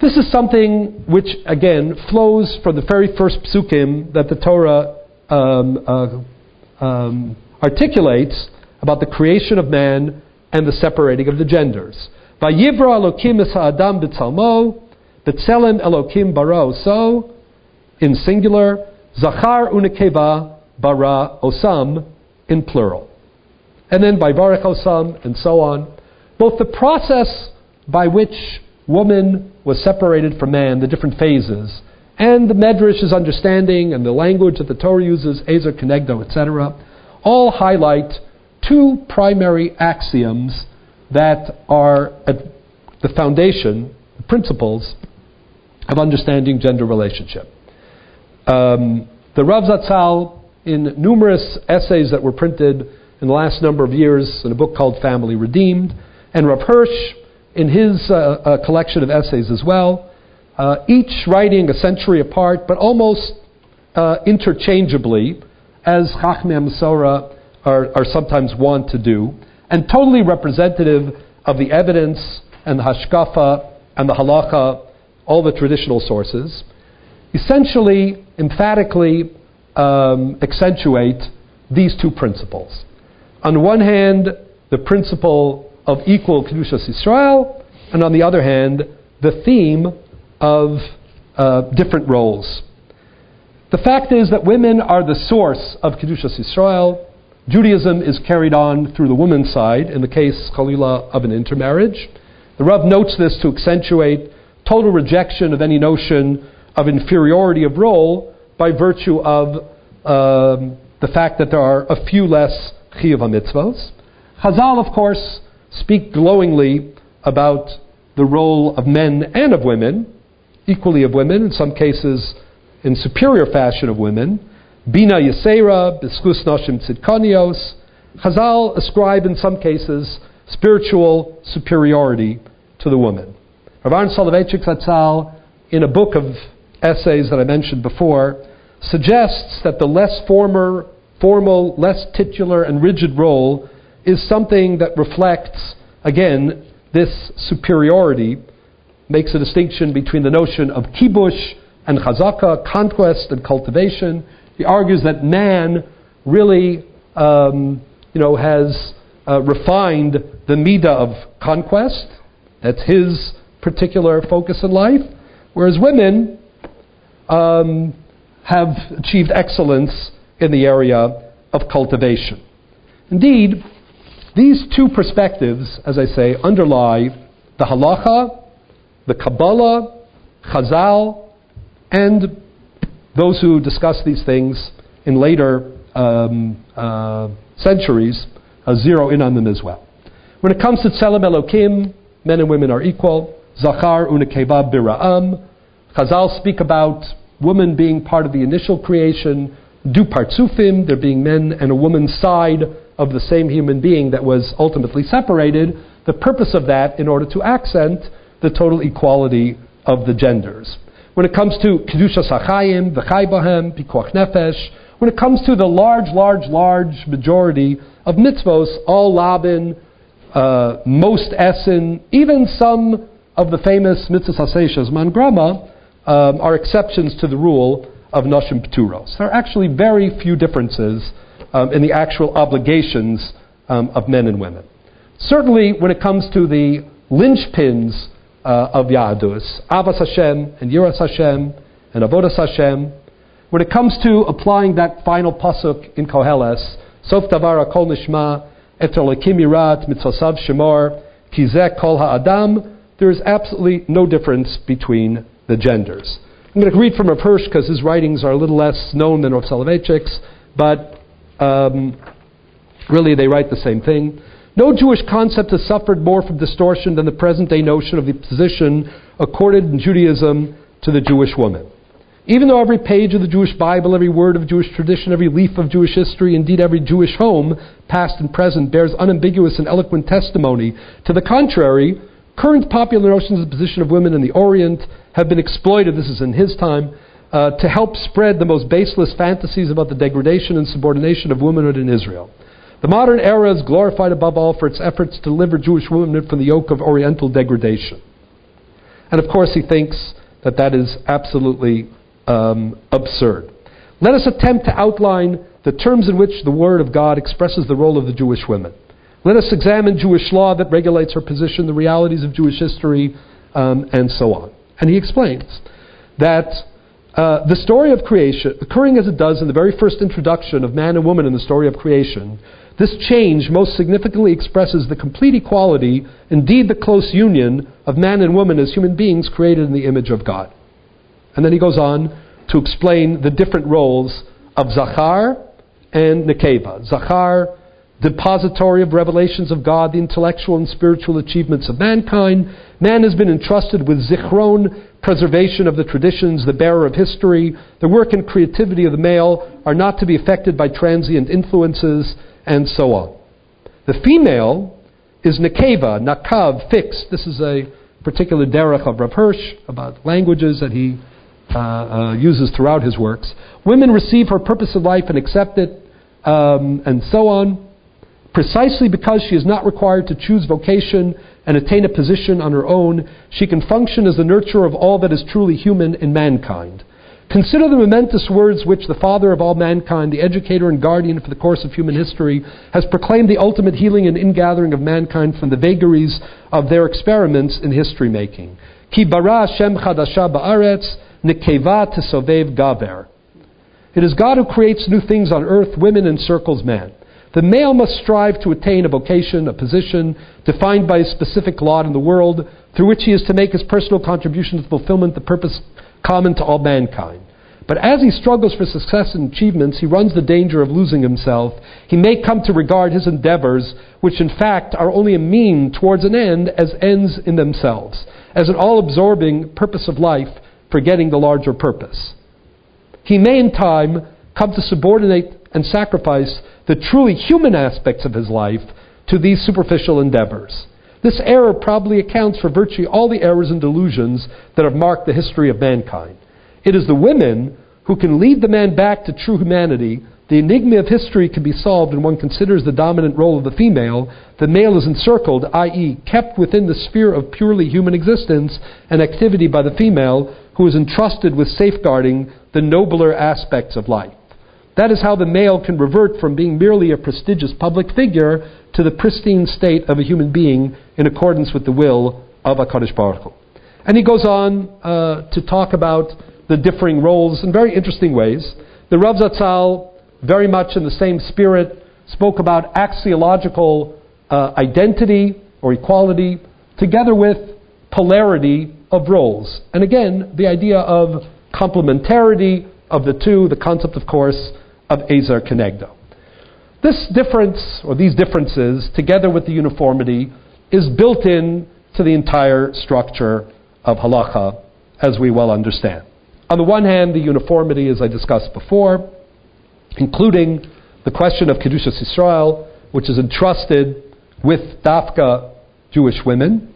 This is something which, again, flows from the very first psukim that the Torah um, uh, um, articulates about the creation of man and the separating of the genders. Vayivra Elokim es ha'adam b'tzalmo, b'tzelem Elokim bara so, in singular, Zachar unekeva bara osam in plural. And then by barak osam and so on. Both the process by which woman was separated from man, the different phases, and the Medrash's understanding and the language that the Torah uses, Ezer, Kenegdo, etc., all highlight two primary axioms that are at the foundation, the principles of understanding gender relationship. Um, the Rav Zatzal, in numerous essays that were printed in the last number of years in a book called Family Redeemed, and Rav Hirsch in his uh, uh, collection of essays as well, uh, each writing a century apart, but almost uh, interchangeably, as Chachmei Masorah are, are sometimes wont to do, and totally representative of the evidence and the hashkafa and the halacha, all the traditional sources, essentially, emphatically um, accentuate these two principles. On one hand, the principle of equal Kedushas Yisrael, and on the other hand, the theme of uh, different roles. The fact is that women are the source of Kedushas Yisrael. Judaism is carried on through the woman's side, in the case, Khalila, of an intermarriage. The Rav notes this to accentuate total rejection of any notion of inferiority of role by virtue of um, the fact that there are a few less chiyuv mitzvos. Chazal, of course, speak glowingly about the role of men and of women, equally of women, in some cases in superior fashion of women. Bina Yisera, Biskus Noshim Tzidkonios. Chazal ascribe in some cases spiritual superiority to the woman. Rav Aaron Soloveitchik Zatzal, in a book of essays that I mentioned before, suggests that the less former, formal, less titular, and rigid role is something that reflects, again, this superiority, makes a distinction between the notion of kibush and chazaka, conquest and cultivation. He argues that man really, um, you know, has uh, refined the midah of conquest. That's his particular focus in life. Whereas women um, have achieved excellence in the area of cultivation. Indeed, these two perspectives, as I say, underlie the halacha, the Kabbalah, Chazal, and those who discuss these things in later um, uh, centuries uh, zero in on them as well. When it comes to Tselem Elokim, men and women are equal. Zachar unekeva bira'am. Chazal speak about woman being part of the initial creation. Du partsufim, there being men and a woman's side of the same human being that was ultimately separated. The purpose of that in order to accent the total equality of the genders. When it comes to Kedushas HaChayim, V'chai Pikuach Nefesh, when it comes to the large, large, large majority of mitzvos, all Labin, uh, most Essen, even some of the famous mitzvahs Haseshas Mangrama um, are exceptions to the rule of Noshim Pturos. There are actually very few differences um, in the actual obligations um, of men and women. Certainly, when it comes to the linchpins uh, of Yahadus, Avas Hashem and Yiras Hashem and Avodas Hashem, when it comes to applying that final pasuk in Koheles, Sof Davar Kol Nishma, Et Elokim Yirat Mitzosav Shemor, Kizek Kol Ha'adam, there is absolutely no difference between the genders. I'm going to read from Rav Hirsch because his writings are a little less known than Rav Soloveitchik's, but um, really they write the same thing. No Jewish concept has suffered more from distortion than the present day notion of the position accorded in Judaism to the Jewish woman. Even though every page of the Jewish Bible, every word of Jewish tradition, every leaf of Jewish history, indeed every Jewish home, past and present, bears unambiguous and eloquent testimony to the contrary, current popular notions of the position of women in the Orient have been exploited, this is in his time, uh, to help spread the most baseless fantasies about the degradation and subordination of womanhood in Israel. The modern era is glorified above all for its efforts to deliver Jewish womanhood from the yoke of Oriental degradation. And of course, he thinks that that is absolutely um, absurd. Let us attempt to outline the terms in which the Word of God expresses the role of the Jewish women. Let us examine Jewish law that regulates her position, the realities of Jewish history, um, and so on. And he explains that uh, the story of creation, occurring as it does in the very first introduction of man and woman in the story of creation, this change most significantly expresses the complete equality, indeed the close union, of man and woman as human beings created in the image of God. And then he goes on to explain the different roles of Zachar and Nekeva. Zachar, depository of revelations of God, the intellectual and spiritual achievements of mankind. Man has been entrusted with Zichron, preservation of the traditions, the bearer of history. The work and creativity of the male are not to be affected by transient influences, and so on. The female is Nekeva, Nakav, fixed. This is a particular derech of Rav Hirsch about languages that he uh, uh, uses throughout his works. Women receive her purpose of life and accept it, um, and so on, precisely because she is not required to choose vocation and attain a position on her own. She can function as the nurturer of all that is truly human in mankind. Consider the momentous words which the Father of all mankind, the educator and guardian for the course of human history, has proclaimed the ultimate healing and ingathering of mankind from the vagaries of their experiments in history making. Ki bara Shem chadasha ba'aretz, nekeva tesovev gaver. It is God who creates new things on earth, women encircles man. The male must strive to attain a vocation, a position, defined by a specific lot in the world, through which he is to make his personal contribution to the fulfillment the purpose common to all mankind. But as he struggles for success and achievements, he runs the danger of losing himself. He may come to regard his endeavors, which in fact are only a mean towards an end, as ends in themselves, as an all absorbing purpose of life, forgetting the larger purpose. He may in time come to subordinate and sacrifice the truly human aspects of his life to these superficial endeavors. This error probably accounts for virtually all the errors and delusions that have marked the history of mankind. It is the women who can lead the man back to true humanity. The enigma of history can be solved when one considers the dominant role of the female. The male is encircled, i.e., kept within the sphere of purely human existence and activity by the female, who is entrusted with safeguarding the nobler aspects of life. That is how the male can revert from being merely a prestigious public figure to the pristine state of a human being in accordance with the will of HaKadosh Baruch Hu. And he goes on uh, to talk about the differing roles in very interesting ways. The Rav Zatzal, very much in the same spirit, spoke about axiological uh, identity or equality together with polarity of roles. And again, the idea of complementarity of the two, the concept, of course, of Ezer Kenegdo. This difference, or these differences, together with the uniformity, is built in to the entire structure of halacha, as we well understand. On the one hand, the uniformity, as I discussed before, including the question of Kedushas Israel, which is entrusted with Dafka Jewish women.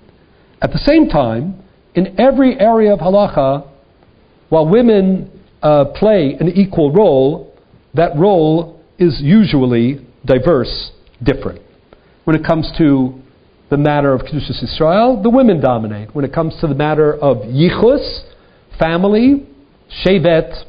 At the same time, in every area of halacha, while women uh, play an equal role, that role is usually diverse, different. When it comes to the matter of Kedushas Israel, the women dominate. When it comes to the matter of Yichus, family, Shevet,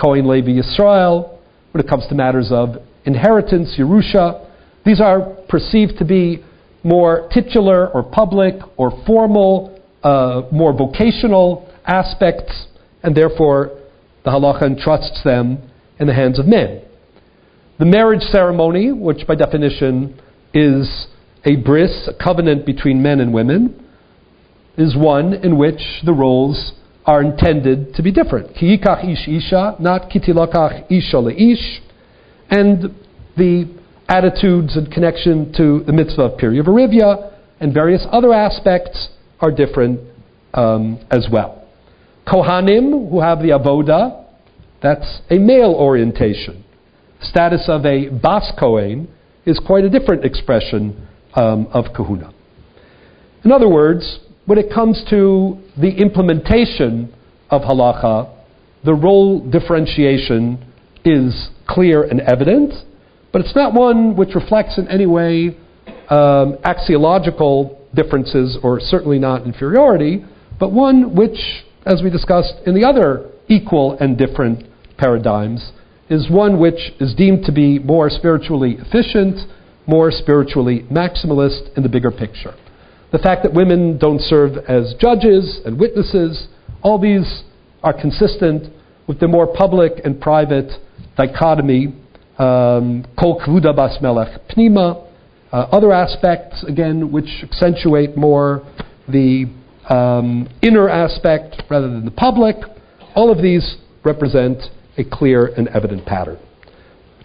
Kohen Levi Yisrael, when it comes to matters of inheritance, Yerusha, these are perceived to be more titular or public or formal, uh, more vocational aspects, and therefore the halacha entrusts them in the hands of men. The marriage ceremony, which by definition is a bris, a covenant between men and women, is one in which the roles are intended to be different. Ki yikach ish isha, not kitilakach isha leish, and the attitudes and connection to the mitzvah of Pirya and various other aspects are different um, as well. Kohanim, who have the avoda, that's a male orientation. Status of a bas kohen is quite a different expression um, of kehuna. In other words, when it comes to the implementation of halacha, the role differentiation is clear and evident, but it's not one which reflects in any way um, axiological differences or certainly not inferiority, but one which, as we discussed in the other equal and different paradigms, is one which is deemed to be more spiritually efficient, more spiritually maximalist in the bigger picture. The fact that women don't serve as judges and witnesses, all these are consistent with the more public and private dichotomy um, kol kvuda bas melech pnima, uh, other aspects, again, which accentuate more the um, inner aspect rather than the public. All of these represent a clear and evident pattern.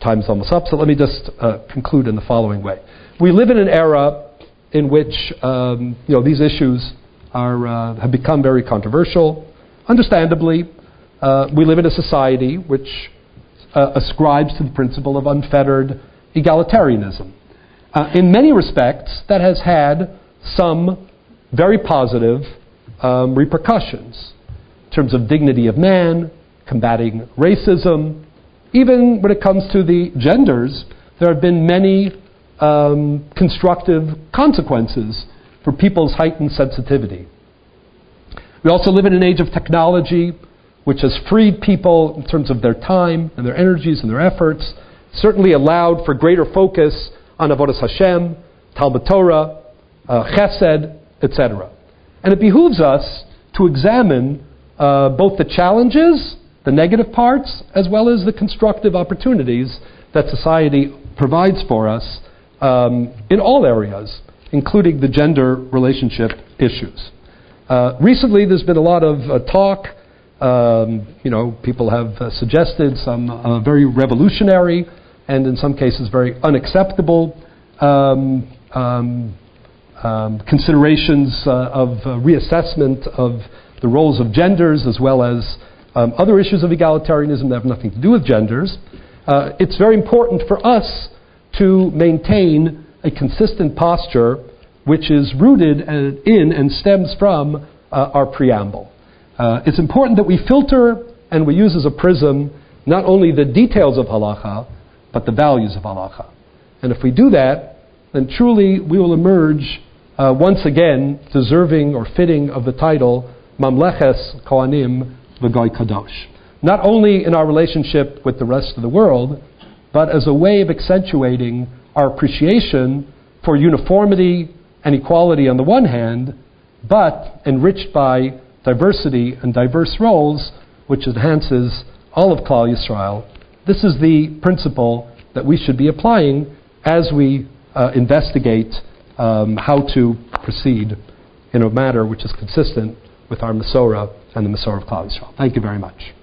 Time's almost up, so let me just uh, conclude in the following way. We live in an era in which um, you know, these issues are, uh, have become very controversial. Understandably, uh, we live in a society which uh, ascribes to the principle of unfettered egalitarianism. Uh, in many respects, that has had some very positive um, repercussions terms of dignity of man, combating racism. Even when it comes to the genders, there have been many um, constructive consequences for people's heightened sensitivity. We also live in an age of technology which has freed people in terms of their time and their energies and their efforts, certainly allowed for greater focus on Avodas Hashem, Talmud Torah, uh, Chesed, etc. And it behooves us to examine uh, both the challenges, the negative parts, as well as the constructive opportunities that society provides for us um, in all areas, including the gender relationship issues. Uh, recently, there's been a lot of uh, talk um, you know, people have uh, suggested some uh, very revolutionary and in some cases very unacceptable um, um, um considerations uh, of uh, reassessment of the roles of genders as well as um, other issues of egalitarianism that have nothing to do with genders. Uh, it's very important for us to maintain a consistent posture which is rooted in and stems from our preamble. Uh, it's important that we filter and we use as a prism not only the details of halacha, but the values of halacha. And if we do that, then truly we will emerge uh, once again deserving or fitting of the title Mamleches Kohanim V'Goy Kadosh. Not only in our relationship with the rest of the world, but as a way of accentuating our appreciation for uniformity and equality on the one hand, but enriched by diversity and diverse roles, which enhances all of Klal Yisrael. This is the principle that we should be applying as we uh, investigate um, how to proceed in a matter which is consistent with our Masorah and the Masorah of Klal Yisrael. Thank you very much.